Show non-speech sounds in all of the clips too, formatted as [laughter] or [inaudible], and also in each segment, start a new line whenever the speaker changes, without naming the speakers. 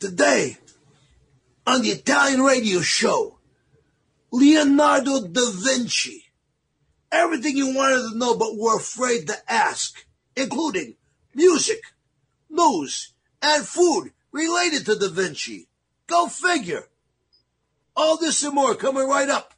Today, on the Italian radio show, Leonardo da Vinci. Everything you wanted to know but were afraid to ask, including music, news, and food related to da Vinci. Go figure. All this and more coming right up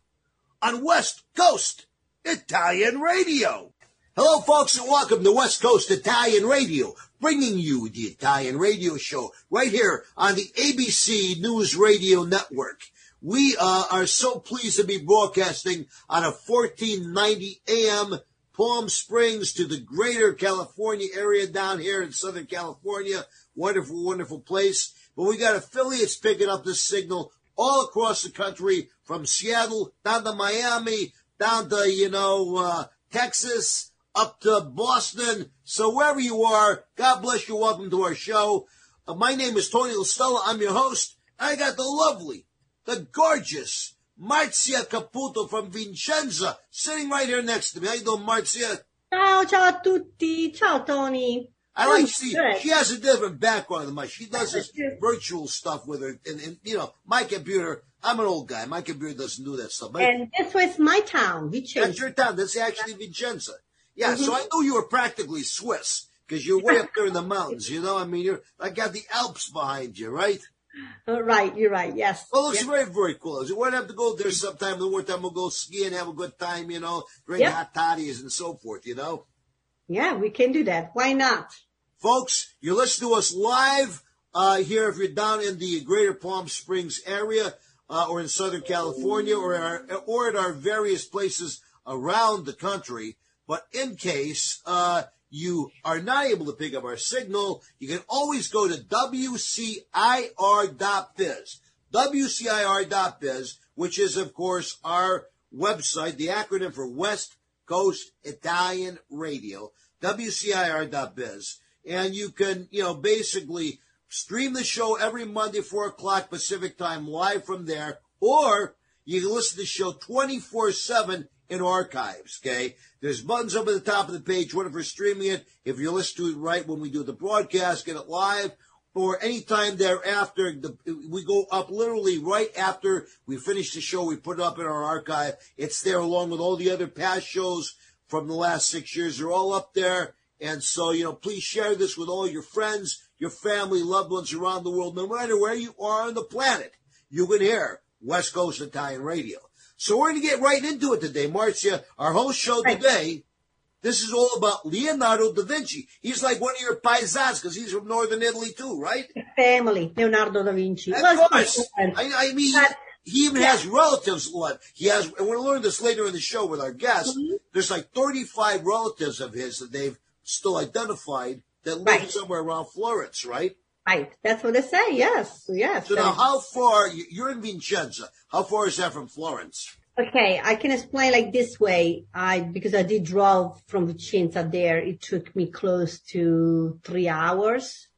on West Coast Italian Radio. Hello, folks, and welcome to West Coast Italian Radio, bringing you the Italian radio show right here on the ABC News Radio Network. We uh, are so pleased to be broadcasting on a 1490 AM Palm Springs to the greater California area down here in Southern California. Wonderful, wonderful place. But we got affiliates picking up this signal all across the country from Seattle down to Miami, down to, you know, uh, Texas, up to Boston. So wherever you are, God bless you. Welcome to our show. Uh, my name is Tony LaStella. I'm your host. I got the lovely, the gorgeous Marzia Caputo from Vincenza sitting right here next to me. How you doing, Marzia?
Ciao, ciao a tutti. Ciao, Tony.
I like see she has a different background than mine. She does this virtual stuff with her, and, and, you know, my computer. I'm an old guy. My computer doesn't do that stuff. But
and this was my town, Vincenza.
That's your town. That's actually Vincenza. Yeah, mm-hmm. so I knew you were practically Swiss because you're way up there in the mountains. You know, I mean, you're I got the Alps behind you, right?
Uh, right, you're right. Yes.
Well, it looks very, very cool. We're gonna have to go there sometime in the winter. We'll go ski and have a good time. You know, drink yep. hot toddies and so forth. You know.
Yeah, we can do that. Why not?
Folks, you listen to us live uh, here if you're down in the greater Palm Springs area uh, or in Southern California or, our, or at our various places around the country. But in case uh, you are not able to pick up our signal, you can always go to WCIR.biz. WCIR.biz, which is, of course, our website, the acronym for West Coast Italian Radio, WCIR.biz. And you can, you know, basically stream the show every Monday, 4 o'clock Pacific time, live from there, or you can listen to the show 24 7 in archives. Okay, there's buttons up at the top of the page. Whatever for streaming it, if you listen to it right when we do the broadcast, get it live, or anytime thereafter. The, we go up literally right after we finish the show. We put it up in our archive. It's there along with all the other past shows from the last six years. They're all up there. And so, you know, please share this with all your friends, your family, loved ones around the world, no matter where you are on the planet. You can hear West Coast Italian Radio. So we're going to get right into it today. Marzia, our whole show today, this is all about Leonardo da Vinci. He's like one of your paisans because he's from northern Italy too, right?
Family, Leonardo da Vinci.
Of course. I, I mean, but, he even yeah. has relatives alive. He has, and we'll learn this later in the show with our guests. Mm-hmm. There's like 35 relatives of his that they've still identified that live right. somewhere around Florence, right?
Right. That's what they say. Yes. Yes.
So now, how far you're in Vincenza? How far is that from Florence?
Okay, I can explain like this way. I because I did drive from Vicenza there. It took me close to three hours.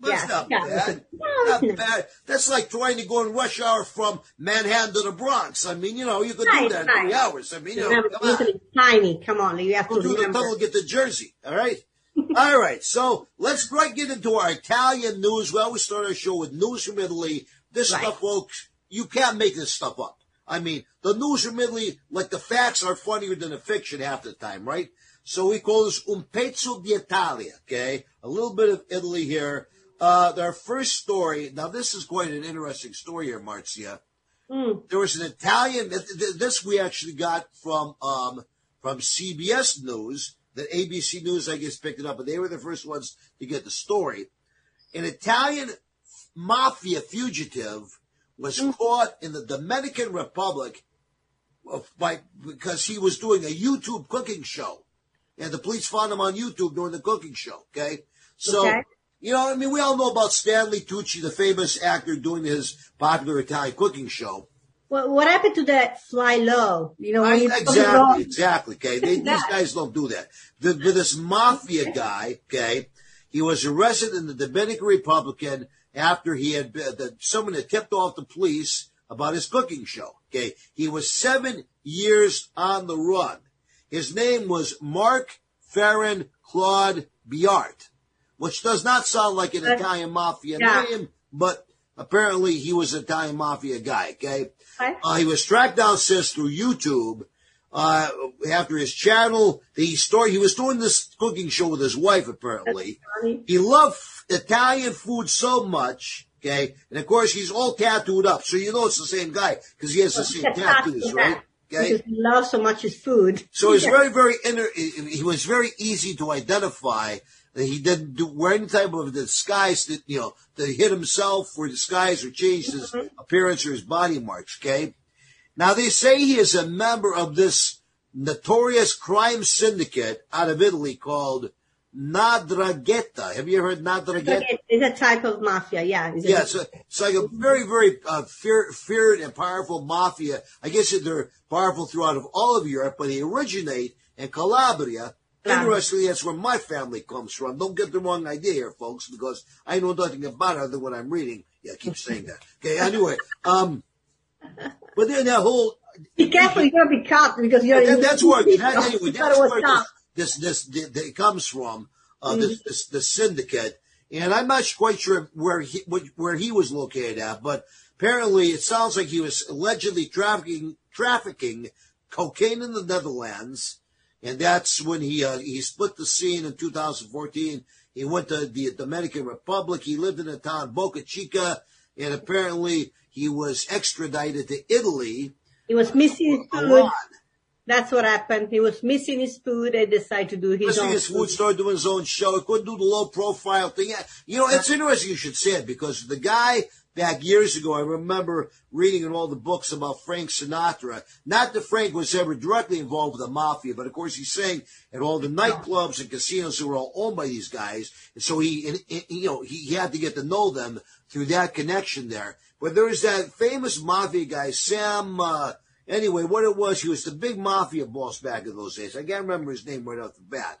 That's yeah, not yeah, bad. No, not bad. That's like trying to go in rush hour from Manhattan to the Bronx. I mean, you know, you could nice, do that in nice. three hours. I mean, you know,
come on. tiny. Come on, you have
go
to do
remember. the tunnel, get to Jersey. All right. All right, so let's right get into our Italian news. We always start our show with news from Italy. This right. stuff, folks, you can't make this stuff up. I mean, the news from Italy, like the facts are funnier than the fiction half the time, right? So we call this un pezzo di Italia, okay? A little bit of Italy here. Uh, our first story. Now, this is quite an interesting story here, Marzia. Mm. There was an Italian. This we actually got from um, from CBS News that ABC News, I guess, picked it up, but they were the first ones to get the story. An Italian mafia fugitive was mm. caught in the Dominican Republic by because he was doing a YouTube cooking show, and the police found him on YouTube doing the cooking show. Okay, so. Okay. You know, I mean, we all know about Stanley Tucci, the famous actor doing his popular Italian cooking show.
Well, what happened to that fly low? You know, I mean,
exactly, exactly. Okay, they, these guys don't do that. The, this mafia guy, okay, he was arrested in the Dominican Republic after he had been, the, someone had tipped off the police about his cooking show. Okay, he was seven years on the run. His name was Marc Feren Claude Biart, which does not sound like an Italian mafia yeah. name, but apparently he was an Italian mafia guy. Okay,
Okay.
uh, he was tracked down, says through YouTube. Uh, after his channel, the story he was doing this cooking show with his wife. Apparently, he loved Italian food so much. Okay, and of course he's all tattooed up, so you know it's the same guy because he has the same tattoos, right? Okay,
Because he loves so much his food.
so it's
Yeah.
very, very inner. he was very easy to identify that he didn't do wear any type of disguise that you know to hid himself or disguise or change his appearance or his body marks. Okay, now they say he is a member of this notorious crime syndicate out of Italy called 'Ndrangheta. Have you ever heard 'Ndrangheta?
It's a type of mafia, yeah. It's
Yeah, a, it's like a very, very uh, fear, feared and powerful mafia. I guess they're powerful throughout of all of Europe, but they originate in Calabria.
Yeah.
Interestingly, that's where my family comes from. Don't get the wrong idea here, folks, because I know nothing about it other than what I'm reading. Yeah, I keep saying that. Okay, anyway, um, but then that whole
Be careful, you're gonna be caught because you're.
that, that's where that, anyway. That's where this this this, comes from. Uh,
Mm-hmm.
this, this the syndicate, and I'm not quite sure where he where he was located at, but apparently it sounds like he was allegedly trafficking trafficking cocaine in the Netherlands, and that's when he uh, he split the scene in 2014. He went to the Dominican Republic. He lived in a town Boca Chica, and apparently he was extradited to Italy.
He was missing his food. That's what happened. He was missing his food and decided to do his
Missing
own
his food, started doing his own show. He couldn't do the low profile thing. You know, it's interesting you should say it because the guy back years ago, I remember reading in all the books about Frank Sinatra. Not that Frank was ever directly involved with the mafia, but of course he sang at all the nightclubs and casinos that were all owned by these guys. And so he, and, and, you know, he, he had to get to know them through that connection there. But there's that famous mafia guy, Sam, uh, anyway, what it was, he was the big mafia boss back in those days. I can't remember his name right off the bat.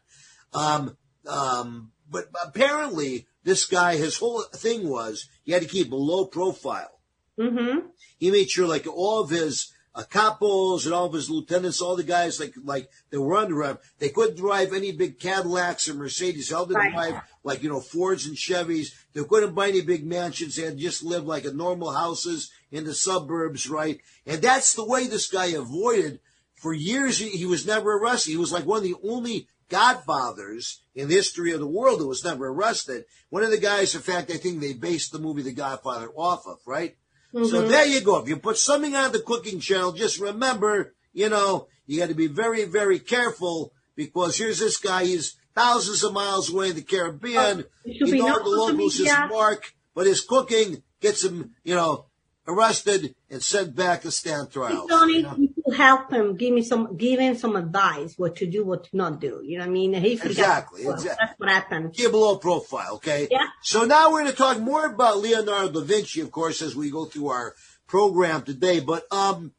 Um, um, but apparently this guy, his whole thing was he had to keep a low profile.
Mm-hmm.
He made sure like all of his uh, capos and all of his lieutenants, all the guys like like that were under him, they couldn't drive any big Cadillacs or Mercedes. They all had to
Right.
drive like you know Fords and Chevys. They couldn't buy any big mansions. They had to just live like in normal houses in the suburbs, right? And that's the way this guy avoided. For years, he, he was never arrested. He was like one of the only godfathers in the history of the world who was never arrested. One of the guys, in fact, I think they based the movie The Godfather off of, right? So mm-hmm. there you go. If you put something on the cooking channel, just remember, you know, you got to be very, very careful because here's this guy. He's thousands of miles away in the Caribbean.
Oh, it should
you
be
know
known
the locals his mark, but his cooking gets him, you know, arrested and sent back to stand trials.
Tony,
you know?
Help him, give me some, give him some advice, what to do, what to not do. You know what I mean?
Exactly,
Well,
exactly.
That's what happened.
Keep a low profile, okay?
Yeah.
So now we're going to talk more about Leonardo da Vinci, of course, as we go through our program today. But um,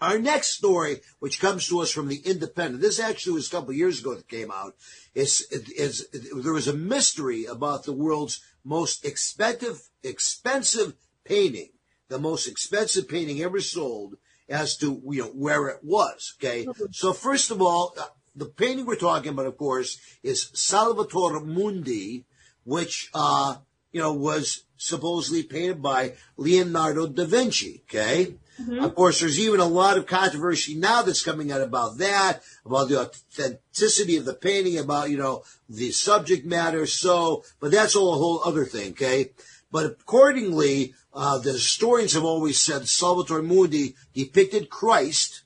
our next story, which comes to us from the Independent, this actually was a couple years ago that came out. Is is there was a mystery about the world's most expensive expensive painting, the most expensive painting ever sold, as to you know where it was. Okay, so first of all, uh, the painting we're talking about, of course, is Salvatore Mundi, which uh, you know was supposedly painted by Leonardo da Vinci. Okay. Of course, there's even a lot of controversy now that's coming out about that, about the authenticity of the painting, about, you know, the subject matter. So, but that's all a whole other thing, okay? But accordingly, uh, the historians have always said Salvatore Mundi depicted Christ,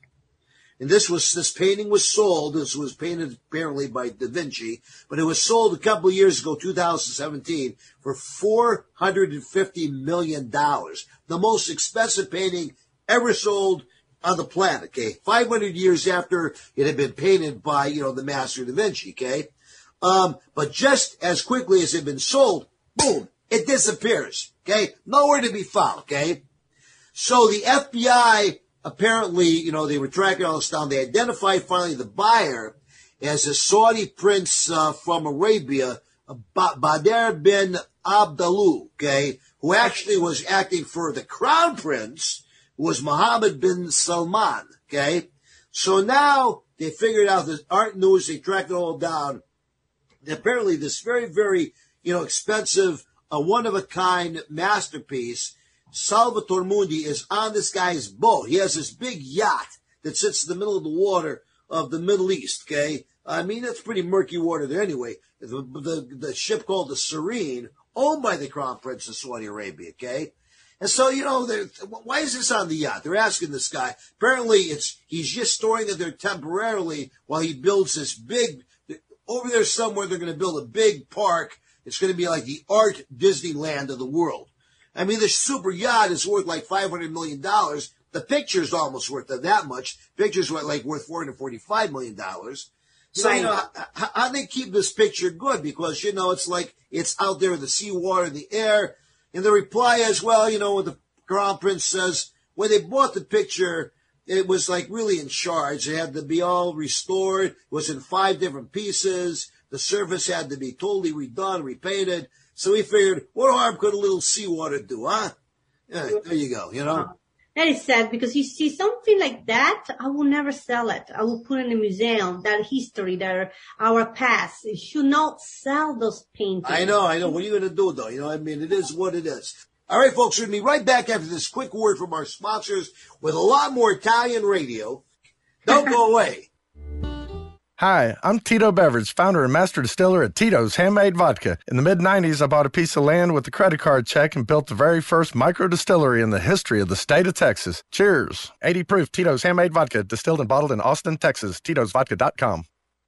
and this was this painting was sold. This was painted apparently by Da Vinci, but it was sold a couple of years ago, 2017, for 450 million dollars. The most expensive painting ever sold on the planet. Okay, 500 years after it had been painted by you know the master Da Vinci. Okay, um, but just as quickly as it had been sold, boom, it disappears. Okay, nowhere to be found. Okay. So the FBI apparently, you know, they were tracking all this down. They identified finally the buyer as a Saudi prince uh, from Arabia, Badr bin Abdallah, okay, who actually was acting for the crown prince, was Mohammed bin Salman, okay. So now they figured out this art news. They tracked it all down. And apparently, this very, very, you know, expensive a one of a kind masterpiece. Salvatore Mundi is on this guy's boat. He has this big yacht that sits in the middle of the water of the Middle East. Okay, I mean it's pretty murky water there anyway. The the, the ship called the Serene, owned by the Crown Prince of Saudi Arabia. Okay. And so, you know, why is this on the yacht? They're asking this guy. Apparently, it's he's just storing it there temporarily while he builds this big. Over there somewhere, they're going to build a big park. It's going to be like the art Disneyland of the world. I mean, this super yacht is worth like five hundred million dollars. The picture's almost worth that much. Picture's what like worth four hundred forty-five million dollars. So you know how, how they keep this picture good because you know it's like it's out there in the seawater, in the air. And the reply is, well, you know, when the Crown Prince says when they bought the picture, it was like really in charge. It had to be all restored. It was in five different pieces. The surface had to be totally redone, repainted. So we figured, what harm could a little seawater do, huh? Yeah, there you go, you know.
That is sad because you see something like that, I will never sell it. I will put in a museum, that history, that our past. You should not sell those paintings.
I know, I know. What are you going to do though? You know, I mean, it is what it is. All right, folks, we'll be right back after this quick word from our sponsors with a lot more Italian radio. Don't go away.
Hi, I'm Tito Beveridge, founder and master distiller at Tito's Handmade Vodka. In the mid 90s, I bought a piece of land with a credit card check and built the very first micro distillery in the history of the state of Texas. Cheers! 80 proof Tito's Handmade Vodka, distilled and bottled in Austin, Texas. Tito'sVodka.com.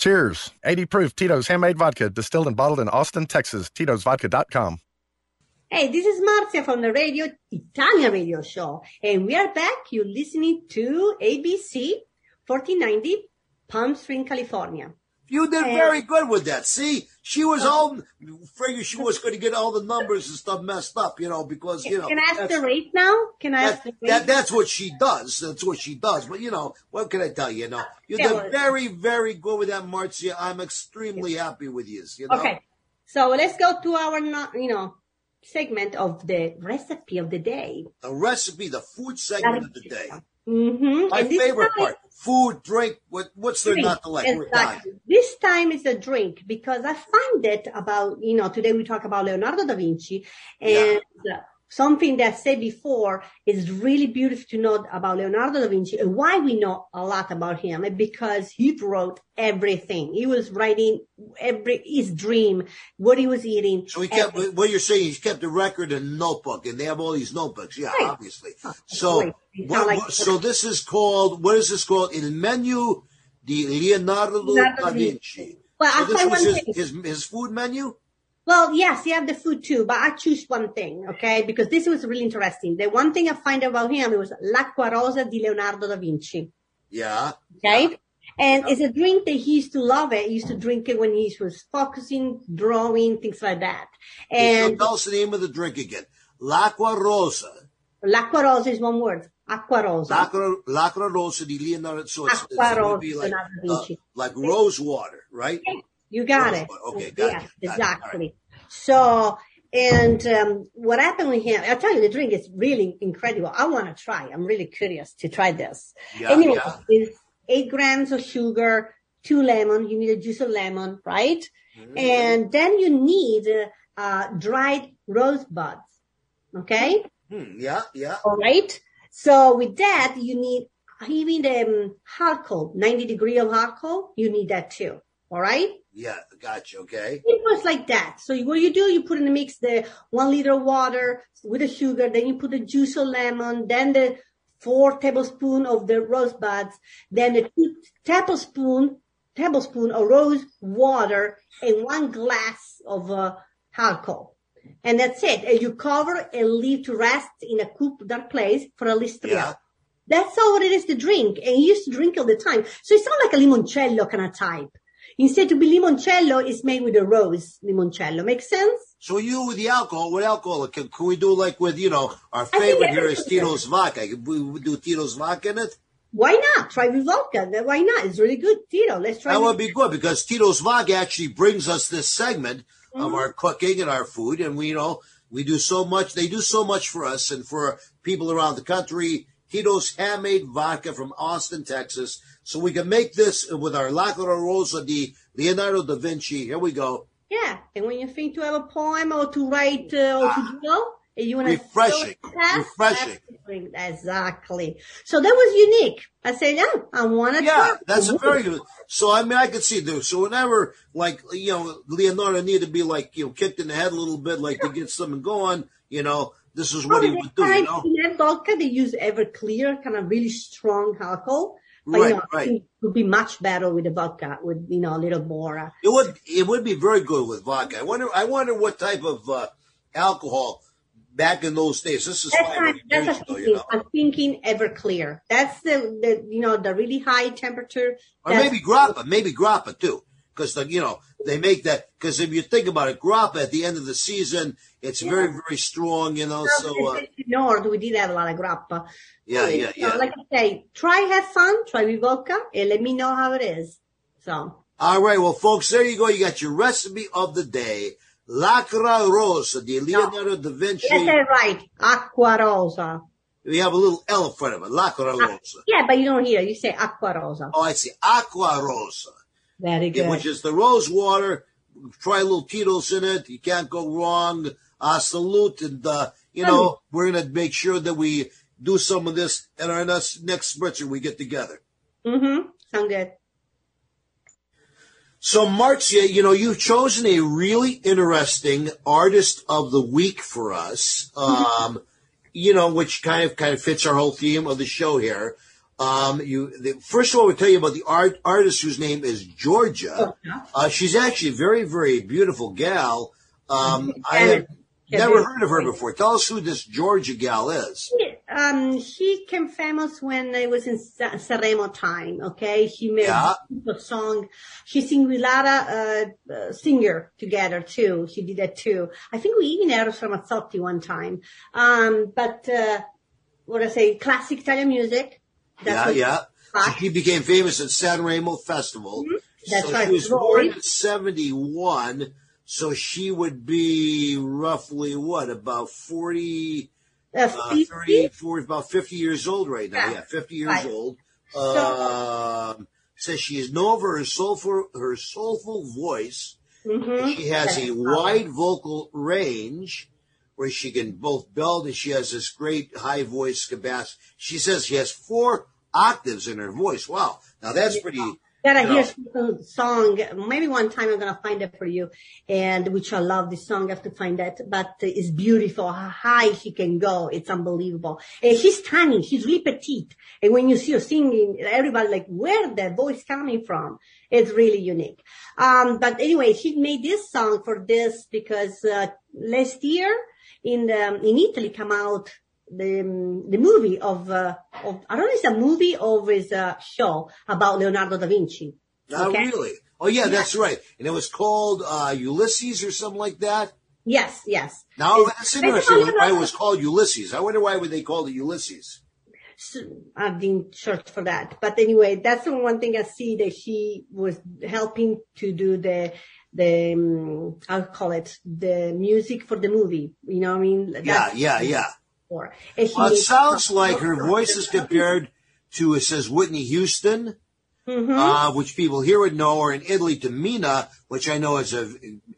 Cheers. 80 proof Tito's Handmade Vodka, distilled and bottled in Austin, Texas. Tito'sVodka.com.
Hey, this is Marzia from the radio Italian radio show, and we are back. You're listening to ABC 1490, Palm Springs, California.
You did very good with that. See, she was all figured she was going to get all the numbers and stuff messed up, you know, because you know.
Can I ask the rate now? Can I
that,
ask the
rate? That, that's what she does. That's what she does. But you know, what can I tell you? You know, you did very, very good with that, Marzia. I'm extremely happy with you. You know.
Okay, so let's go to our, you know, segment of the recipe of the day.
The recipe, the food segment of the day.
Mm-hmm.
My favorite part. Food, drink, what, what's there not to like?
Exactly. This time is a drink because I find it about, you know, today we talk about Leonardo da Vinci and yeah something that I said before is really beautiful to know about Leonardo da Vinci and why we know a lot about him because he wrote everything. He was writing every his dream, what he was eating.
So he kept everything. what you're saying. He's kept a record and notebook, and they have all these notebooks. Yeah, right. obviously. So what, like so this is called what is this called? Il menu di Leonardo, Leonardo da Vinci. Well, so this was his, his, his food menu.
Well, yes, he had the food too, but I choose one thing, okay? Because this was really interesting. The one thing I find about him it was L'acqua rosa di Leonardo da Vinci.
Yeah.
Okay. And yeah. it's a drink that he used to love it. He used to drink it when he was focusing, drawing, things like that. And
tell us the name of the drink again. L'acqua rosa.
L'acqua rosa is one word. Acqua rosa.
L'acqua, l'acqua rosa di Leonardo. So it's,
acqua
it's
rosa
like, uh, like rose water, right?
You got it.
Okay, got
yeah,
it.
exactly. So, and um, what happened with him, I'll tell you, the drink is really incredible. I want to try. I'm really curious to try this.
Yeah,
anyway,
yeah.
it's eight grams of sugar, two lemon. You need a juice of lemon, right? Mm-hmm. And then you need uh, dried rose buds. Okay?
Mm, yeah, yeah.
All right. So with that, you need even um, alcohol, 90 degree of alcohol. You need that too. All right.
Yeah, gotcha. Okay.
It was like that. So what you do, you put in the mix the one liter of water with the sugar, then you put the juice of lemon, then the four tablespoon of the rose buds, then the two tablespoon tablespoon of rose water, and one glass of uh, alcohol. And that's it. And you cover and leave to rest in a cool, dark place for at least three
Yeah.
hours. That's all it is to drink. And you used to drink all the time. So it's not like a limoncello kind of type. Instead to be limoncello, is made with a rose limoncello. Make sense?
So you with the alcohol, what alcohol? Can, can we do like with, you know, our favorite here is Tito's vodka. Can we do Tito's vodka in it?
Why not? Try with vodka. Why not? It's really good. Tito, let's try
That would be good because Tito's vodka actually brings us this segment
Mm-hmm.
of our cooking and our food. And we, you know, we do so much. They do so much for us and for people around the country. Tito's handmade vodka from Austin, Texas. So we can make this with our Lacquera Rosa di Leonardo da Vinci. Here we go.
Yeah. And when you think to have a poem or to write uh, or to draw, and you want to
Ah. Refreshing. Refreshing.
Exactly. So that was unique. I said, yeah, I want to
Yeah,
try.
that's a very good. So I mean, I could see this. So whenever, like you know, Leonardo needed to be like you know kicked in the head a little bit, like to get something going. You know, this is what he would do. You know,
In that vodka, they use Everclear, kind of really strong alcohol. But,
Right,
you know,
right.
it would be much better with the vodka, with, you know, a little more. Uh,
it would it would be very good with vodka. I wonder I wonder what type of uh, alcohol back in those days. This is
That's, not, that's
years
a
ago, you know,
I'm thinking Everclear. That's the, the, you know, the really high temperature.
or maybe grappa, maybe grappa too, because the you know they make that because if you think about it, grappa at the end of the season, it's very very strong. You know, so uh,
North, we did have a lot of grappa.
yeah, yeah,
So,
yeah.
like I say, try, have fun, try with vodka, and let me know how it is. So,
All right, well, folks, there you go. You got your recipe of the day. Lacra Rosa di Leonardo da Vinci.
it right. Acqua rosa.
We have a little L in front of it. Lacra Rosa.
Yeah, but you don't hear. You say acqua rosa.
Oh, I see. Aqua Rosa,
Very good.
which is the rose water. Try a little Tito's in it. You can't go wrong. Uh, salute. And, uh, you know, we're going to make sure that we do some of this at our next, next spritzer we get together.
Mm-hmm. Sound good.
So, Marzia, you know, you've chosen a really interesting artist of the week for us. Um, you know, which kind of kind of fits our whole theme of the show here. Um, you the, first of all, we tell you about the art artist whose name is Giorgia. Uh, she's actually a very very beautiful gal. Um, [laughs] I have never heard of her before. Tell us who this Giorgia gal is.
Um, she came famous when it was in Sa- Sanremo time. Okay, she made
Yeah.
a song. She sing with Lara uh, uh, Singer together too. She did that too. I think we even had her from Ramazzotti one time. Um, but uh, what I say, classic Italian music.
Yeah, yeah. So she became famous at San Remo Festival.
Mm-hmm. That's
so
right.
She was born in 71. So she would be roughly what, about 40,
Uh,
uh,
50?
30, 40, about 50 years old right now.
Yeah.
Yeah, 50 years
Right.
old.
So-
Um, says she is known for her soulful, her soulful voice.
Mhm.
She has a wide vocal range where she can both belt and she has this great high voice capacity. She says she has four octaves in her voice. Wow. Now that's pretty.
Gotta hear
know,
some song. Maybe one time I'm gonna find it for you, and which I love this song. I have to find that, but it's beautiful. How high she can go, it's unbelievable. And she's tiny. She's really petite. And when you see her singing, everybody like, where the voice coming from? It's really unique. Um, but anyway, she made this song for this because uh, last year in the, in Italy come out the the movie of uh, of I don't know if it's a movie or it's a show about Leonardo da Vinci.
Not
Okay.
really. Oh yeah, that's right. And it was called uh, Ulysses or something like that.
Yes, yes.
Now
It's-
that's interesting. Why it was called Ulysses? I wonder why would they call it Ulysses?
I didn't search for that, but anyway, that's the one thing I see that she was helping to do the the um, I'll call it the music for the movie. You know what I mean?
Yeah,
That's
yeah, yeah.
for.
Well, it sounds like her voice is compared to it says Whitney Houston,
Mhm.
uh, which people here would know, or in Italy to Mina, which I know is a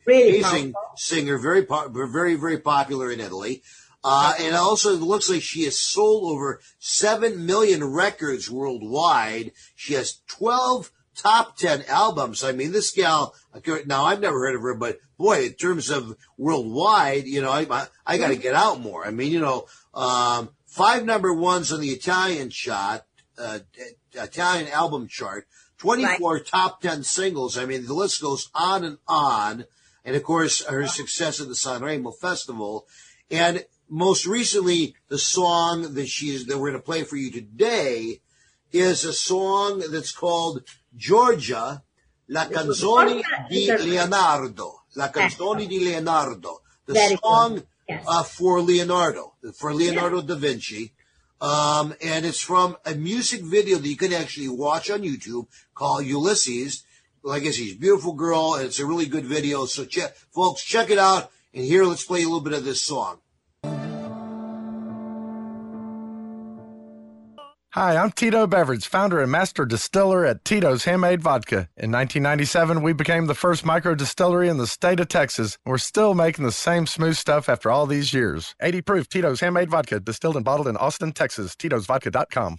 Really
amazing
powerful.
singer, very po- very very popular in Italy. Uh, and also, it looks like she has sold over seven million records worldwide. She has twelve top 10 albums. I mean, this gal, now I've never heard of her, but boy, in terms of worldwide, you know, I, I, I got to get out more. I mean, you know, um, five number ones on the Italian chart, uh, Italian album chart, 24 right. top 10 singles. I mean, the list goes on and on. And of course, her success at the Sanremo Festival. And most recently, the song that she's, that we're going to play for you today is a song that's called Giorgia, La canzone di Leonardo. La canzone di Leonardo. The song uh, for Leonardo, for Leonardo da Vinci. Um, and it's from a music video that you can actually watch on YouTube called Ulysses. Like I said, she's a beautiful girl, and it's a really good video. So, check, folks, check it out. And here, let's play a little bit of this song.
Hi, I'm Tito Beveridge, founder and master distiller at Tito's Handmade Vodka. In 1997, we became the first micro distillery in the state of Texas. We're still making the same smooth stuff after all these years. 80 proof Tito's Handmade Vodka, distilled and bottled in Austin, Texas. Tito'sVodka.com.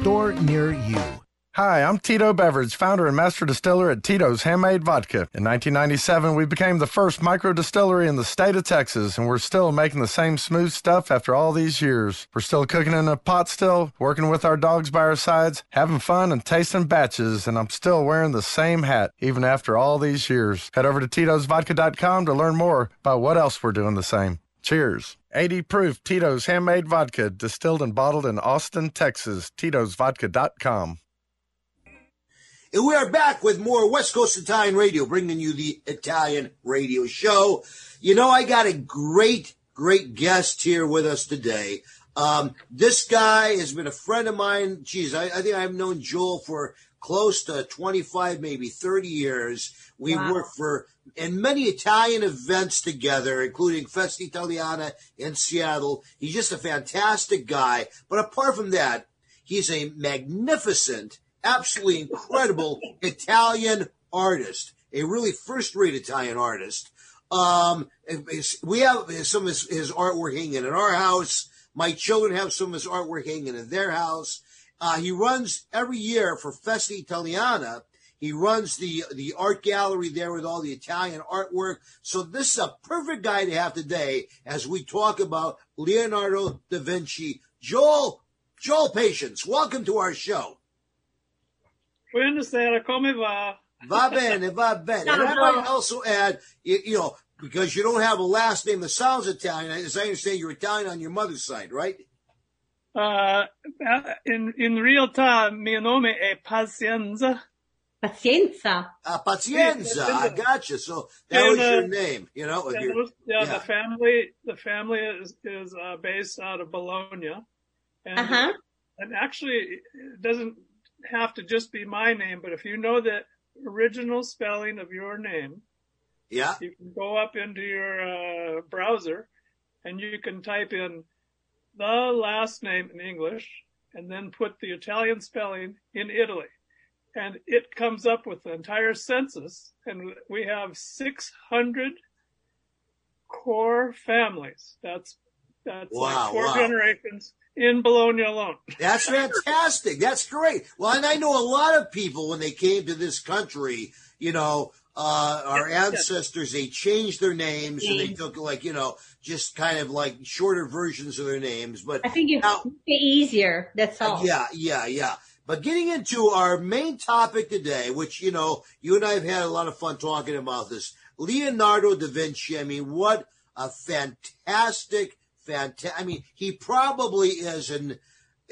store near you.
Hi, I'm Tito Beveridge, founder and master distiller at Tito's Handmade Vodka. In 1997, we became the first micro distillery in the state of Texas, and we're still making the same smooth stuff after all these years. We're still cooking in a pot still, working with our dogs by our sides, having fun and tasting batches, and I'm still wearing the same hat even after all these years. Head over to Tito'sVodka.com to learn more about what else we're doing the same. Cheers. 80 proof Tito's handmade vodka, distilled and bottled in Austin, Texas. Tito'sVodka.com.
And we are back with more West Coast Italian Radio, bringing you the Italian radio show. You know, I got a great, great guest here with us today. Um, this guy has been a friend of mine. Geez, I, I think I've known Joel for close to 25, maybe 30 years. We wow. worked for in many Italian events together, including Festa Italiana in Seattle. He's just a fantastic guy. But apart from that, he's a magnificent, absolutely incredible [laughs] Italian artist, a really first-rate Italian artist. Um, we have some of his, his artwork hanging in our house. My children have some of his artwork hanging in their house. Uh, he runs every year for Festa Italiana. He runs the the art gallery there with all the Italian artwork. So this is a perfect guy to have today as we talk about Leonardo da Vinci. Joel, Joel Patience, welcome to our show.
Buonasera, come va?
Va bene, va bene. And I might also add, you, you know, because you don't have a last name that sounds Italian, as I understand, you're Italian on your mother's side, right?
Uh, in in realtà mio nome è Pazienza.
Pazienza.
Uh, Pazienza. I gotcha. So that and, was your name, you know.
Yeah, your, yeah, yeah, the family the family is is uh, based out of Bologna, and uh-huh. and actually it doesn't have to just be my name, but if you know the original spelling of your name,
yeah,
you can go up into your uh, browser and you can type in the last name in English and then put the Italian spelling in Italy. And it comes up with the entire census. And we have 600 core families. That's, that's wow, like four wow. generations in Bologna alone. [laughs]
That's fantastic. That's great. Well, and I know a lot of people when they came to this country, you know, uh, our ancestors, they changed their names and they took like, you know, just kind of like shorter versions of their names. But
I think it's now, easier. That's all.
Yeah, yeah, yeah. But getting into our main topic today, which, you know, you and I have had a lot of fun talking about this. Leonardo da Vinci. I mean, what a fantastic, fantastic. I mean, he probably is an,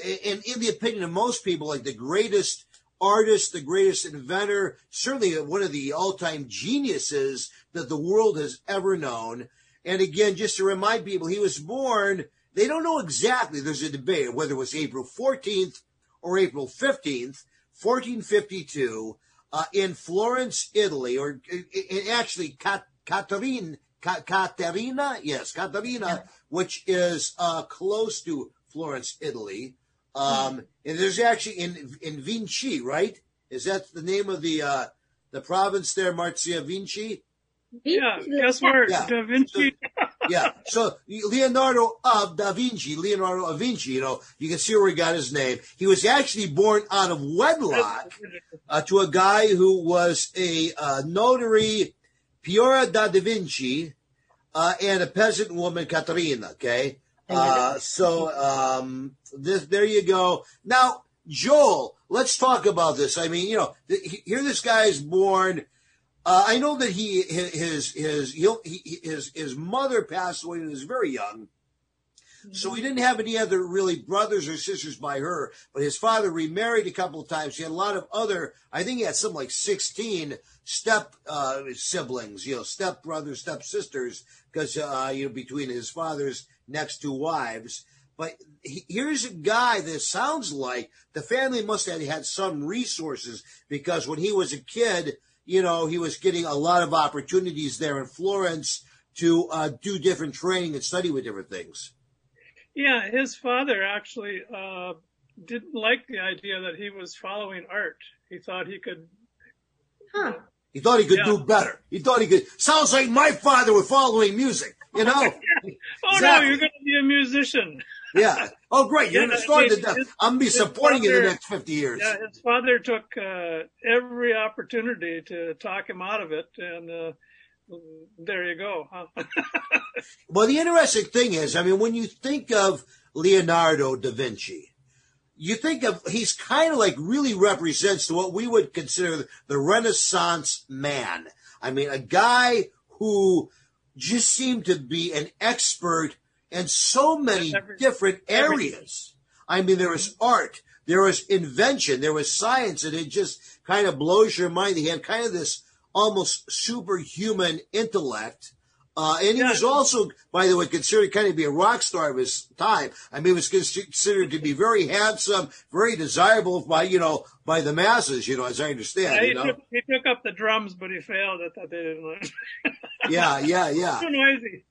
in, in the opinion of most people, like the greatest artist, the greatest inventor, certainly one of the all time geniuses that the world has ever known. And again, just to remind people, he was born, they don't know exactly, there's a debate whether it was April 14th or April 15th, 1452. uh, in Florence, Italy, or uh, in, actually Cat- Caterina, Caterina, yes, Caterina, which is uh, close to Florence, Italy. Um, and there's actually in in Vinci, right? Is that the name of the uh, the province there, Marzia Vinci?
Yeah, guess where?
Yeah.
Da Vinci.
yeah. So Leonardo of Da Vinci, Leonardo of Vinci, you know, you can see where he got his name. He was actually born out of wedlock uh, to a guy who was a uh, notary, Piero da Vinci, uh, and a peasant woman, Caterina. Okay. Uh, so um, this, there you go. Now, Joel, let's talk about this. I mean, you know, th- here this guy is born. Uh, I know that he his his he, his his mother passed away when he was very young, so he didn't have any other really brothers or sisters by her. But his father remarried a couple of times. He had a lot of other. I think he had something like sixteen step uh, siblings, you know, step brothers, step sisters, because uh, you know between his father's next two wives. But he, here's a guy that sounds like the family must have had some resources because when he was a kid, you know, he was getting a lot of opportunities there in Florence to uh, do different training and study with different things.
Yeah, his father actually uh, didn't like the idea that he was following art. He thought he could.
Huh.
He thought he could
Yeah.
do better. He thought he could. Sounds like my father was following music. You know? [laughs]
Oh
Exactly.
no, you're going to be a musician.
Yeah. Oh, great! You're going to start the.
his-
I'm gonna be
his
supporting you in the next fifty years.
Yeah, his father took uh, every opportunity to talk him out of it, and uh, there you go. Huh? [laughs]
Well, the interesting thing is, I mean, when you think of Leonardo da Vinci, you think of he's kind of like really represents what we would consider the Renaissance man. I mean, a guy who just seemed to be an expert in so many
Every-
different areas. I mean, there was art, there was invention, there was science, and it just kind of blows your mind. He had kind of this almost superhuman intellect. Uh, and he
Yeah.
was also, by the way, considered kind of be a rock star of his time. I mean, he was considered to be very handsome, very desirable by, you know, by the masses, you know, as I understand,
Yeah,
you
he,
know.
took, he took up the drums, but he failed at that. They didn't like.
Yeah, yeah, yeah. [laughs]
Too noisy.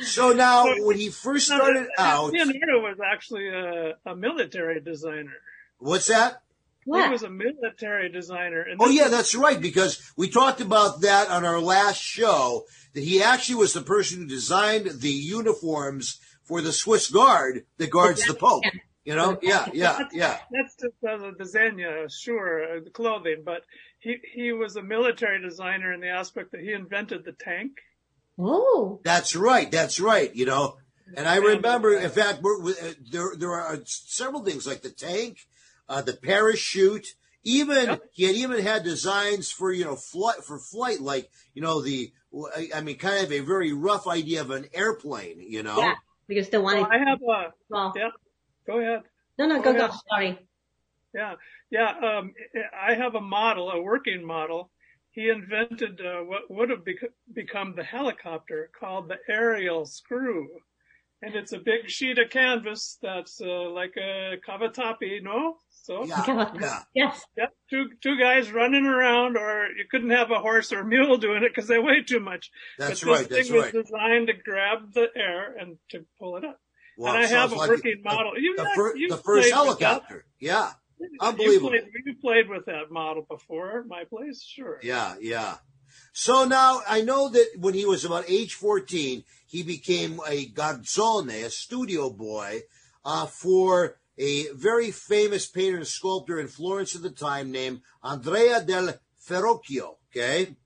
So now, when he first
No,
started out,
Leonardo was actually a, a military designer.
what's that?
He was a military designer. And
Oh yeah,
is-
that's right. Because we talked about that on our last show. That he actually was the person who designed the uniforms for the Swiss Guard that guards the Pope. You know? Yeah, yeah, yeah.
That's just uh, the designer, sure, uh, the clothing, but he, he was a military designer in the aspect that he invented the tank.
Oh.
That's right. That's right. You know. And I remember, in fact, we're, we- uh, there there are several things like the tank, uh, the parachute. Even
Yep.
he had even had designs for you know flight for flight, like you know the I I mean, kind of a very rough idea of an airplane. You know.
Yeah. Because the one
Well, I have a,
well,
yeah, go ahead.
no, no, go,
go
go.
ahead.
Sorry.
Yeah, yeah. Um, I have a model, a working model. He invented uh, what would have bec- become the helicopter called the aerial screw. And it's a big sheet of canvas that's uh, like a cavatappi, no? So,
Yeah. Yeah.
Yes.
yeah, two, two guys running around, or you couldn't have a horse or mule doing it because they weigh too much.
That's
but
right.
This
That's
thing
right.
was designed to grab the air and to pull it up.
Wow,
and I have a
like
working
the-
model. You
The,
got-
fir-
you
the first
played with that.
helicopter. Yeah.
You
Unbelievable.
played, you played with that model before my place, sure.
Yeah, yeah. So now I know that when he was about age 14, he became a garzone, a studio boy, uh, for a very famous painter and sculptor in Florence at the time named Andrea del Verrocchio. Okay.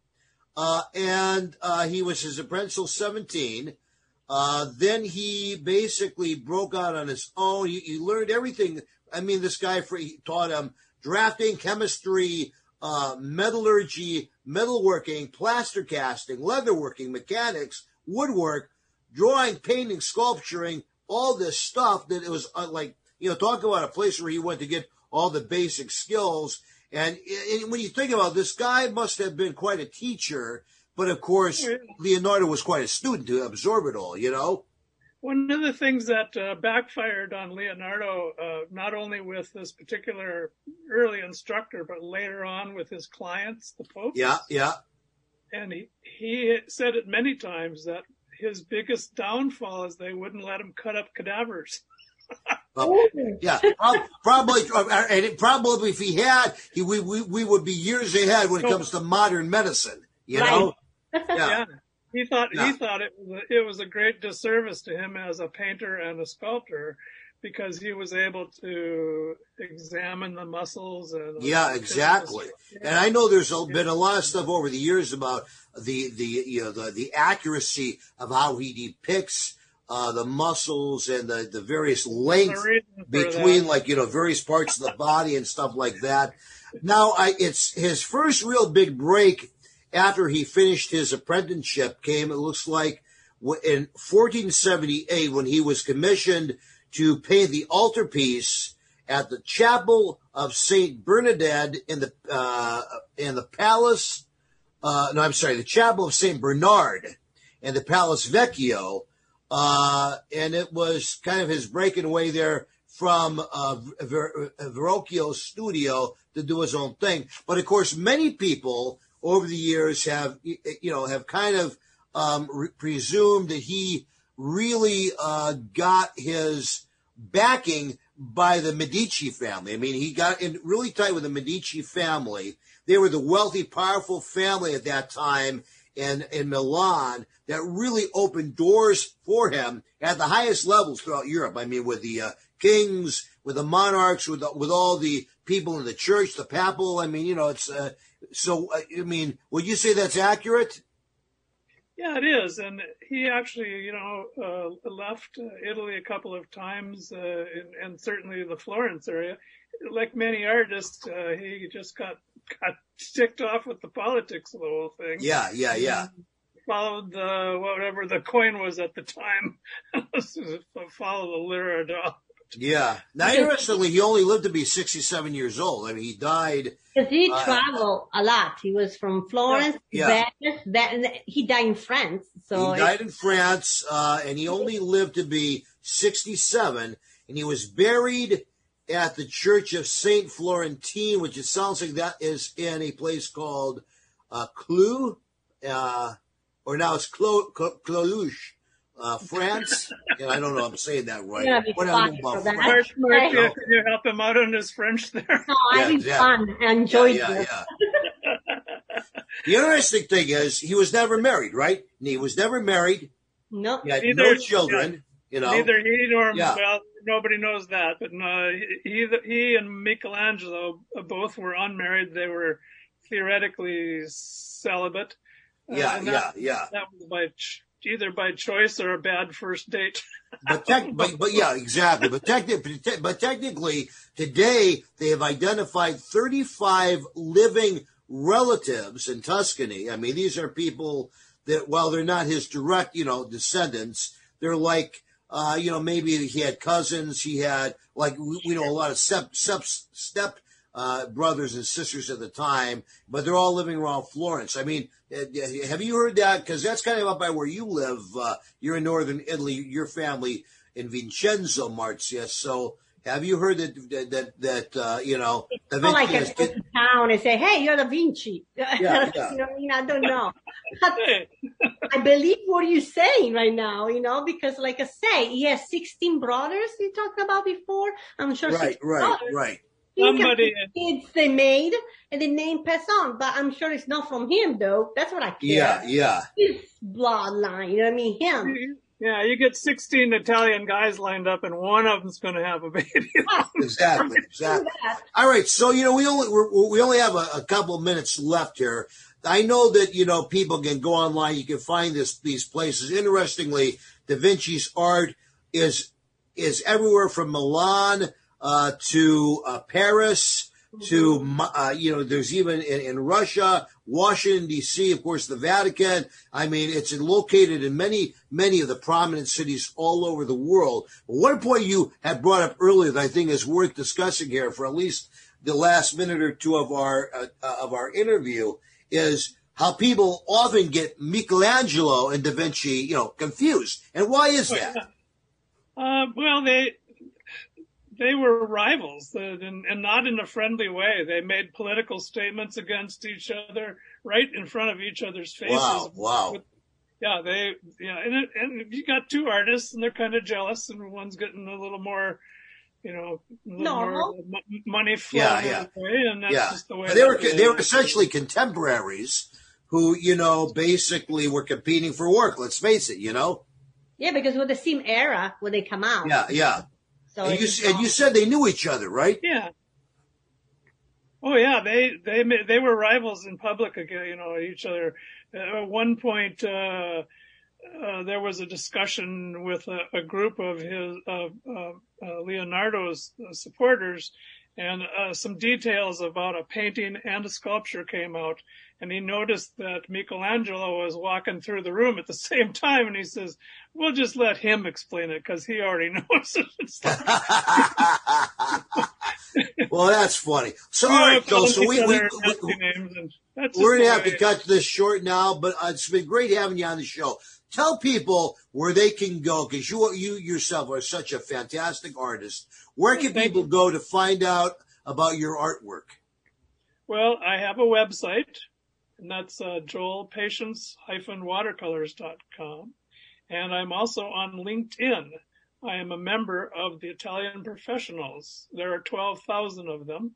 Uh, and uh, he was his apprentice till 17. Uh, then he basically broke out on his own. He, he learned everything. I mean, this guy for, taught him drafting, chemistry, uh, metallurgy, metalworking, plaster casting, leatherworking, mechanics, woodwork, drawing, painting, sculpturing, all this stuff that it was uh, like, you know, talk about a place where he went to get all the basic skills. And, and when you think about it, this guy must have been quite a teacher, but of course, Leonardo was quite a student to absorb it all, you know?
One of the things that uh, backfired on Leonardo, uh, not only with this particular early instructor, but later on with his clients, the Pope.
Yeah, yeah.
And he, he said it many times that his biggest downfall is they wouldn't let him cut up cadavers. [laughs]
Uh, yeah, probably, uh, and it, probably if he had, he, we, we, we would be years ahead when it comes to modern medicine. You
Right.
know? [laughs]
Yeah.
Yeah.
He thought
Yeah.
he thought it was a, it was a great disservice to him as a painter and a sculptor because he was able to examine the muscles and
Yeah, exactly. And I know there's a, been a lot of stuff over the years about the the you know the the accuracy of how he depicts uh, the muscles and the the various length
The reason for
between
that-
like you know various parts of the body and stuff like that. Now, I it's his first real big break after he finished his apprenticeship came. It looks like in 1478 when he was commissioned to paint the altarpiece at the chapel of Saint Bernadette in the uh, in the palace. Uh, no, I'm sorry, the chapel of Saint Bernard and the Palace Vecchio, uh, and it was kind of his breaking away there from uh, Ver- Verrocchio's studio to do his own thing. But of course, many people over the years have you know have kind of um, re- presumed that he really uh, got his backing by the Medici family. I mean, he got in really tight with the Medici family. They were the wealthy, powerful family at that time in, in Milan that really opened doors for him at the highest levels throughout Europe. I mean, with the uh, kings, with the monarchs, with with all the people in the church, the papal. I mean, you know, it's uh, so. Uh, I mean, would you say that's accurate?
Yeah, it is, and he actually, you know, uh, left uh, Italy a couple of times, uh, and, and certainly the Florence area. Like many artists, uh, he just got got ticked off with the politics of the whole thing.
Yeah, yeah, yeah.
Followed the whatever the coin was at the time. [laughs] Follow the lira doll.
Yeah. Now, interestingly, he only lived to be 67 years old. I mean, he died.
Because he
Uh,
traveled a lot. He was from Florence,
Yeah.
Venice, then he died in France. So
he died in France, uh, and he only lived to be 67. And he was buried at the Church of Saint Florentine, which it sounds like that is in a place called uh, Clou, uh, or now it's Clo- Clo- Cloluche, uh, France. and I don't know. I'm saying that right.
Yeah, be
What do I know about
for that.
France?
Marc, Marc,
Hey.
can you help him out on his French there?
no,
Yeah,
I had
exactly.
fun. I enjoyed
yeah,
it.
yeah, yeah. the interesting thing is he was never married, right? And he was never married.
No.
He had
Neither-
no children. You know.
Neither he nor
Yeah.
well, nobody knows that. But no, he he and Michelangelo both were unmarried. They were theoretically celibate. Uh,
Yeah,
and
yeah,
that,
yeah.
That was by ch- either by choice or a bad first date. [laughs]
But, but but yeah, exactly. But technically, but technically, today they have identified 35 living relatives in Tuscany. I mean, these are people that, while they're not his direct, you know, descendants, they're like, uh, you know, maybe he had cousins. He had like we, we know a lot of step step step uh, brothers and sisters at the time, but they're all living around Florence. I mean, uh, have you heard that? Because that's kind of up by where you live. Uh, you're in northern Italy. Your family in Vicenza, Marzia. So, have you heard that that that uh, you know Da
Not like
Vinci
I
has
go to town and say, "Hey, you're the Vinci." [laughs]
yeah.
you know, what I mean, I don't know. [laughs] I believe what you're saying right now. You know, because like I say, he has 16 brothers. You talked about before. I'm sure.
right, right,
brothers.
right.
Think of
Somebody-
the kids they made and the name pass on, but I'm sure it's not from him though. That's what I care.
Yeah, yeah.
His bloodline. You know what I mean? Him. Mm-hmm.
yeah, you get 16 Italian guys lined up, and one of them's going to have a baby. [laughs]
Exactly, [laughs] exactly. All right, so you know we only we're, we only have a, a couple of minutes left here. I know that you know people can go online. You can find this these places. Interestingly, Da Vinci's art is is everywhere from Milan uh, to uh, Paris to uh, you know. There's even in, in Russia, Washington D.C., of course, the Vatican. I mean, it's located in many many of the prominent cities all over the world. But one point you had brought up earlier that I think is worth discussing here for at least the last minute or two of our uh, uh, of our interview is how people often get Michelangelo and Da Vinci, you know, confused. And why is that?
Uh, well, they they were rivals, and, and not in a friendly way. They made political statements against each other right in front of each other's faces.
Wow, wow.
With- yeah, they yeah, and it, and you got two artists, and they're kind of jealous, and one's getting a little more, you know,
Normal.
more mo- money flowing
Yeah, yeah.
away, and that's
yeah,
just the way
But they were
that
they were essentially contemporaries who you know basically were competing for work. Let's face it, you know.
Yeah, because with the same era when they come out.
Yeah, yeah.
So
And you and you said they knew each other, right?
Yeah. Oh yeah, they they they were rivals in public again, you know, each other. Uh, at one point, uh, uh, there was a discussion with a, a group of his of uh, uh, Leonardo's supporters, and uh, some details about a painting and a sculpture came out. And he noticed that Michelangelo was walking through the room at the [laughs] same time, and he says, "We'll just let him explain it because he already [laughs] knows it." [laughs]
Well, that's funny. So, all right, So we, we, we
names, and that's
we're gonna have to cut this short now, but uh, it's been great having you on the show. Tell people where they can go because you you yourself are such a fantastic artist. Where can
Thank
people go to find out about your artwork?
Well, I have a website, and that's uh, joelpatience-watercolors.com. And I'm also on LinkedIn. I am a member of the Italian Professionals. There are 12,000 of them,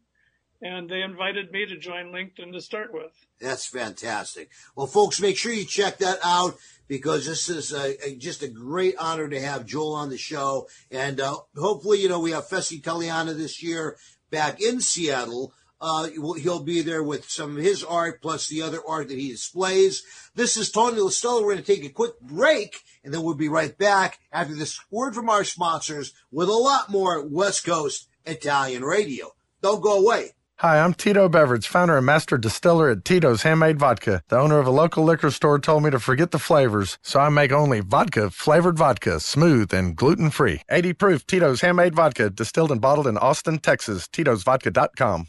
and they invited me to join LinkedIn to start with.
That's fantastic. Well, folks, make sure you check that out because this is a, a, just a great honor to have Joel on the show. And uh, hopefully, you know, we have Festi Italiana this year back in Seattle. Uh, he'll- be there with some of his art plus the other art that he displays. This is Tony LaStella. We're going to take a quick break and then we'll be right back after this word from our sponsors with a lot more West Coast Italian radio. Don't go away.
Hi, I'm Tito Beveridge, founder and master distiller at Tito's Handmade Vodka. The owner of a local liquor store told me to forget the flavors, so I make only vodka flavored vodka, smooth and gluten free. 80 proof Tito's Handmade Vodka, distilled and bottled in Austin, Texas. Tito'sVodka.com.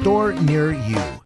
store near you.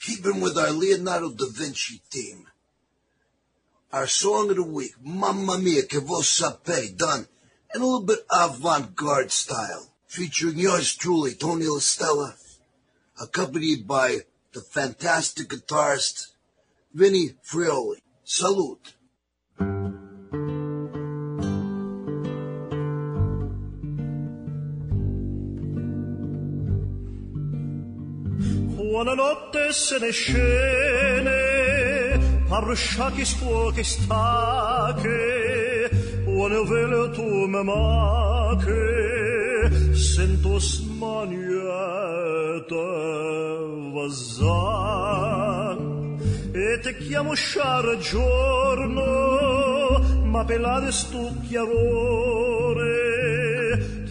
keeping with our Leonardo da Vinci theme. Our song of the week, Mamma Mia, che vuol sapere, done in a little bit avant-garde style, featuring yours truly, Tony LaStella, accompanied by the fantastic guitarist, Vinnie Frioli. Salute.
Buonanotte se ne scene, parusciati spuochi stache, buone vele tu me mache, sento smaniete vazan, e te chiamo sciare giorno, ma pelade stu chiarore,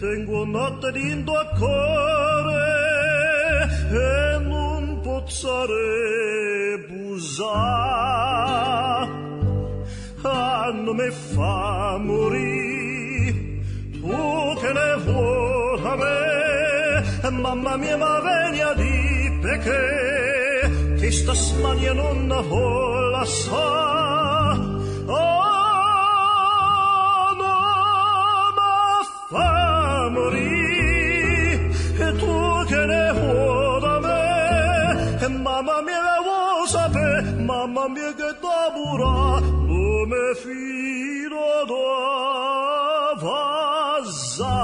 tengo notte d'indo a cuore, e non pozzare busa ah, non fa morire tu che ne vuoi a me mamma mia ma veni a di perché. Che sta smania non la sa oh mamma mia vuoi sapere mamma mia che t'amura non mi fido da vazza.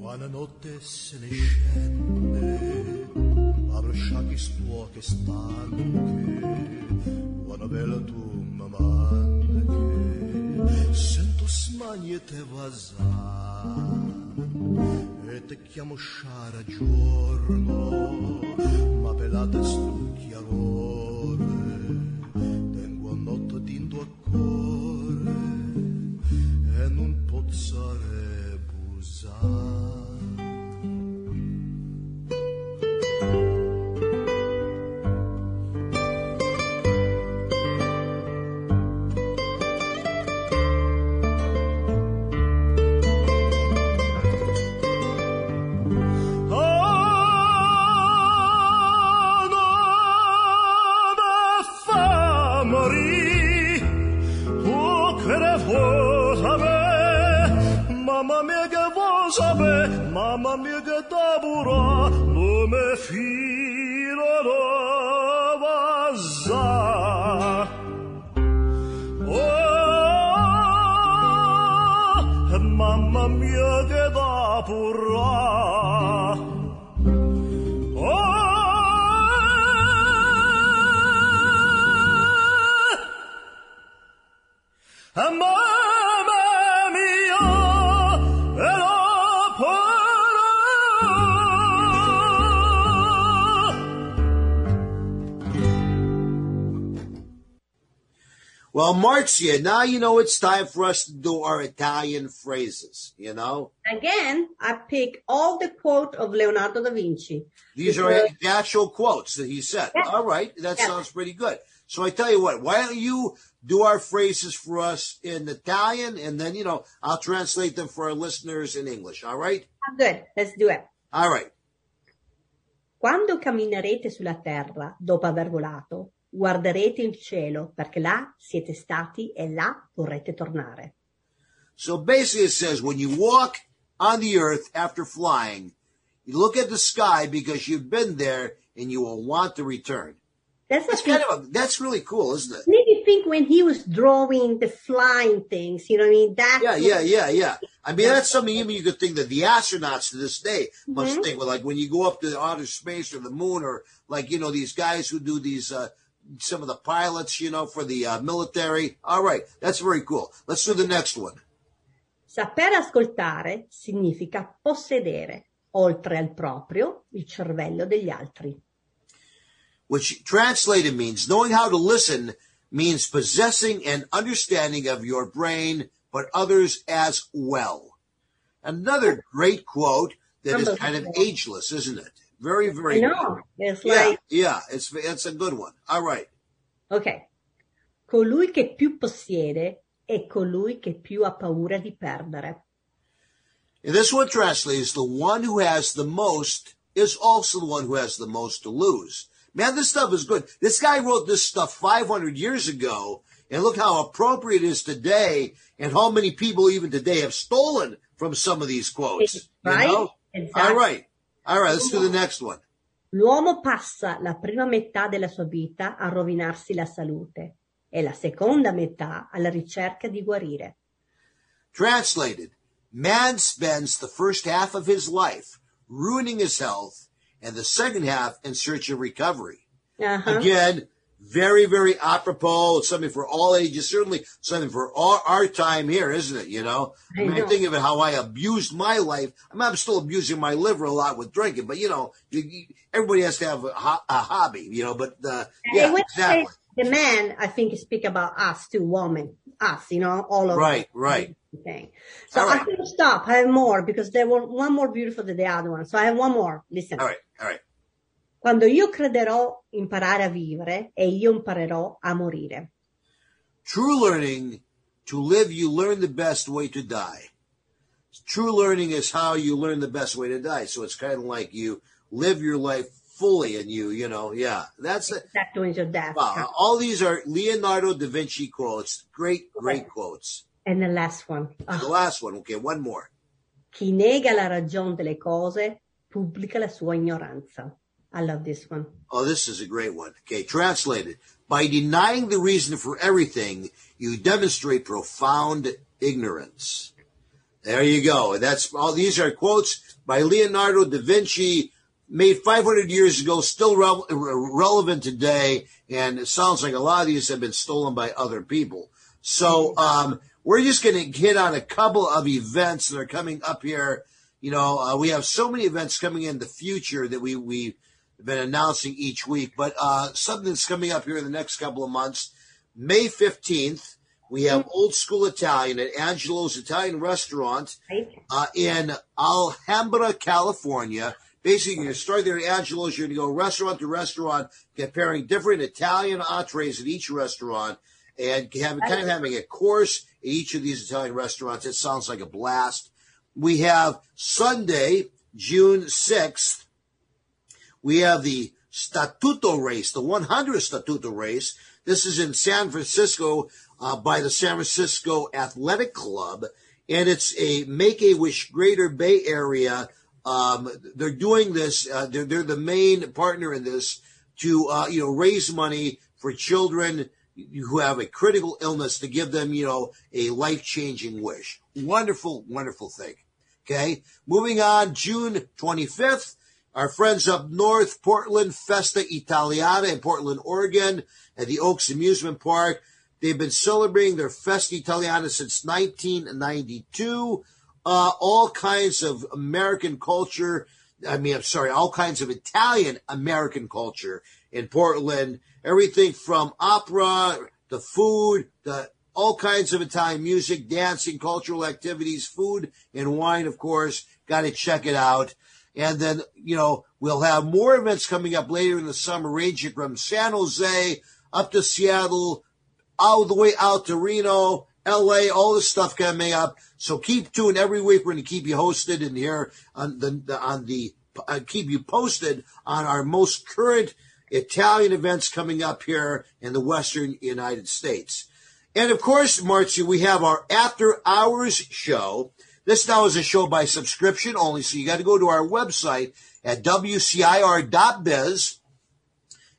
Quando notte se ne scende, apro sciacchi stuo che stanche, quando bella tu mi manda che sento smanie te vazza e te chiamo sciara giorno, ma pelata stu chiarore, mamma mia che
Well, Marzia, now you know it's time for us to do our Italian phrases, you know?
Again, I pick all the quote of Leonardo da Vinci.
These are the actual quotes that he said.
Yeah.
All right, that
Yeah.
sounds pretty good. So I tell you what, why don't you do our phrases for us in Italian and then, you know, I'll translate them for our listeners in English. All right?
Good, let's do it.
All right.
Quando camminerete sulla terra dopo aver volato, guarderete il cielo perché là siete stati e là vorrete tornare.
So basically it says when you walk on the earth after flying, you look at the sky because you've been there and you will want to return.
That's,
That's kind of a, that's really cool, isn't it?
made me think when he was drawing the flying things, you know what I mean? That
Yeah, yeah, yeah, yeah. I mean, that's something even you could think that the astronauts to this day must
Mhm.
think. Well, like when you go up to outer space or the moon, or like you know these guys who do these, uh, some of the pilots, you know, for the uh, military. All right, that's very cool. Let's do the next one.
Saper ascoltare significa possedere, oltre al proprio, il cervello degli altri.
which translated means knowing how to listen means possessing an understanding of your brain, but others as well. Another great quote that is kind of ageless, isn't it? Very,
I
very
know. It's.
Yeah,
like,
yeah, it's it's a good one. All right.
ok, colui che più possiede è colui che più ha paura di perdere.
And this one translates the one who has the most is also the one who has the most to lose. Man, this stuff is good. This guy wrote this stuff 500 years ago, and look how appropriate it is today, and how many people even today have stolen from some of these quotes. You
Right?
know?
Exactly.
All right. All right, let's do the next one.
L'uomo passa la prima metà della sua vita a rovinarsi la salute e la seconda metà alla ricerca di guarire.
Translated, man spends the first half of his life ruining his health, and the second half in search of recovery.
Uh-huh.
Again, very, very apropos. It's something for all ages, certainly something for all our time here, isn't it? You know, I, mean, I think of it how I abused my life. I mean, I'm still abusing my liver a lot with drinking, but you know, you, you, everybody has to have a, ho- a hobby, you know, but, uh, yeah,
And when I say
exactly.
The man, I think, speak about us too, women, us, you know, all of
Right,
us.
right.
Thing. So
All
I
right.
can stop. I have more because there were one more beautiful than the other one. So I have one more. Listen.
All right, all right.
Quando io crederò imparare a vivere e io imparerò a morire.
True learning, to live, you learn the best way to die. True learning is how you learn the best way to die. So it's kind of like you live your life fully and you, you know, yeah, that's
doing your death.
Wow, all these are Leonardo da Vinci quotes. Great, great quotes.
And the last one. Ah,
The last one, okay, one more.
chi nega la ragione delle cose pubblica la sua ignoranza. I love this one.
Oh, this is a great one. Okay, translated. By denying the reason for everything, you demonstrate profound ignorance. There you go. That's all. These are quotes by Leonardo da Vinci, made 500 years ago, still re- relevant today, and it sounds like a lot of these have been stolen by other people. So um, we're just going to hit on a couple of events that are coming up here. You know, uh, we have so many events coming in the future that we we been announcing each week. But uh, something that's coming up here in the next couple of months, May 15th, we have Old School Italian at Angelo's Italian Restaurant uh, in Alhambra, California. Basically, you're going to start there at Angelo's. You're going to go restaurant to restaurant, comparing different Italian entrees at each restaurant, and have, kind of having a course at each of these Italian restaurants. It sounds like a blast. We have Sunday, June 6th, we have the Statuto race, the 100 Statuto race. This is in San Francisco uh, by the San Francisco Athletic Club, and it's a Make a Wish Greater Bay Area. Um, they're doing this. Uh, they're, they're the main partner in this to uh, you know raise money for children who have a critical illness to give them you know a life changing wish. Wonderful, wonderful thing. Okay, moving on, June 25th. Our friends up north, Portland Festa Italiana in Portland, Oregon, at the Oaks Amusement Park. They've been celebrating their Festa Italiana since 1992. Uh, all kinds of American culture. I mean, I'm sorry, all kinds of Italian American culture in Portland. Everything from opera to food to all kinds of Italian music, dancing, cultural activities, food and wine, of course. Got to check it out. And then, you know, we'll have more events coming up later in the summer, ranging from San Jose up to Seattle, all the way out to Reno, LA, all this stuff coming up. So keep tuned every week. We're going to keep you hosted in here on the, on the uh, keep you posted on our most current Italian events coming up here in the Western United States. And of course, Marcy, we have our after hours show. This now is a show by subscription only, so you got to go to our website at wcir.biz.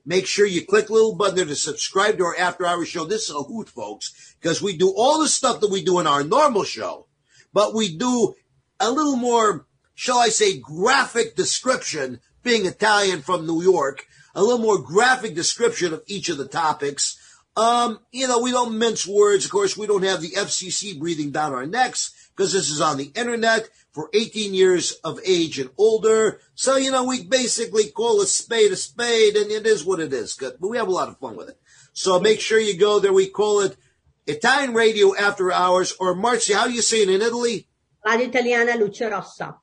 Make sure you click the little button there to subscribe to our after hours show. This is a hoot, folks, because we do all the stuff that we do in our normal show, but we do a little more, shall I say, graphic description, being Italian from New York, a little more graphic description of each of the topics. Um, you know, we don't mince words. Of course, we don't have the FCC breathing down our necks because this is on the internet for 18 years of age and older. So, you know, we basically call a spade a spade and it is what it is. Good. But we have a lot of fun with it. So make sure you go there. We call it Italian Radio After Hours or Marcy, how do you say it in Italy?
Radio Italiana Luce Rossa.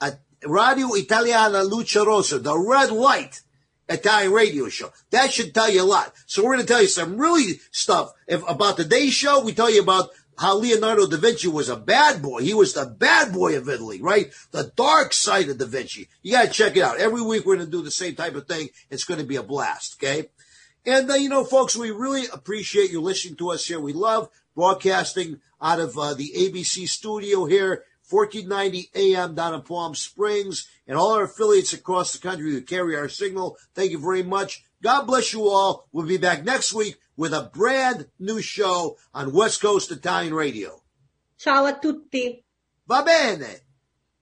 Uh, Radio Italiana Luce Rossa, the red light Italian radio show. That should tell you a lot. So we're going to tell you some really stuff if, about today's show. We tell you about how Leonardo da Vinci was a bad boy. He was the bad boy of Italy, right? The dark side of da Vinci. You got to check it out. Every week we're going to do the same type of thing. It's going to be a blast, okay? And, uh, you know, folks, we really appreciate you listening to us here. We love broadcasting out of uh, the ABC studio here, 1490 AM down in Palm Springs, and all our affiliates across the country who carry our signal. Thank you very much. God bless you all. We'll be back next week with a brand new show on West Coast Italian Radio.
Ciao a tutti.
Va bene.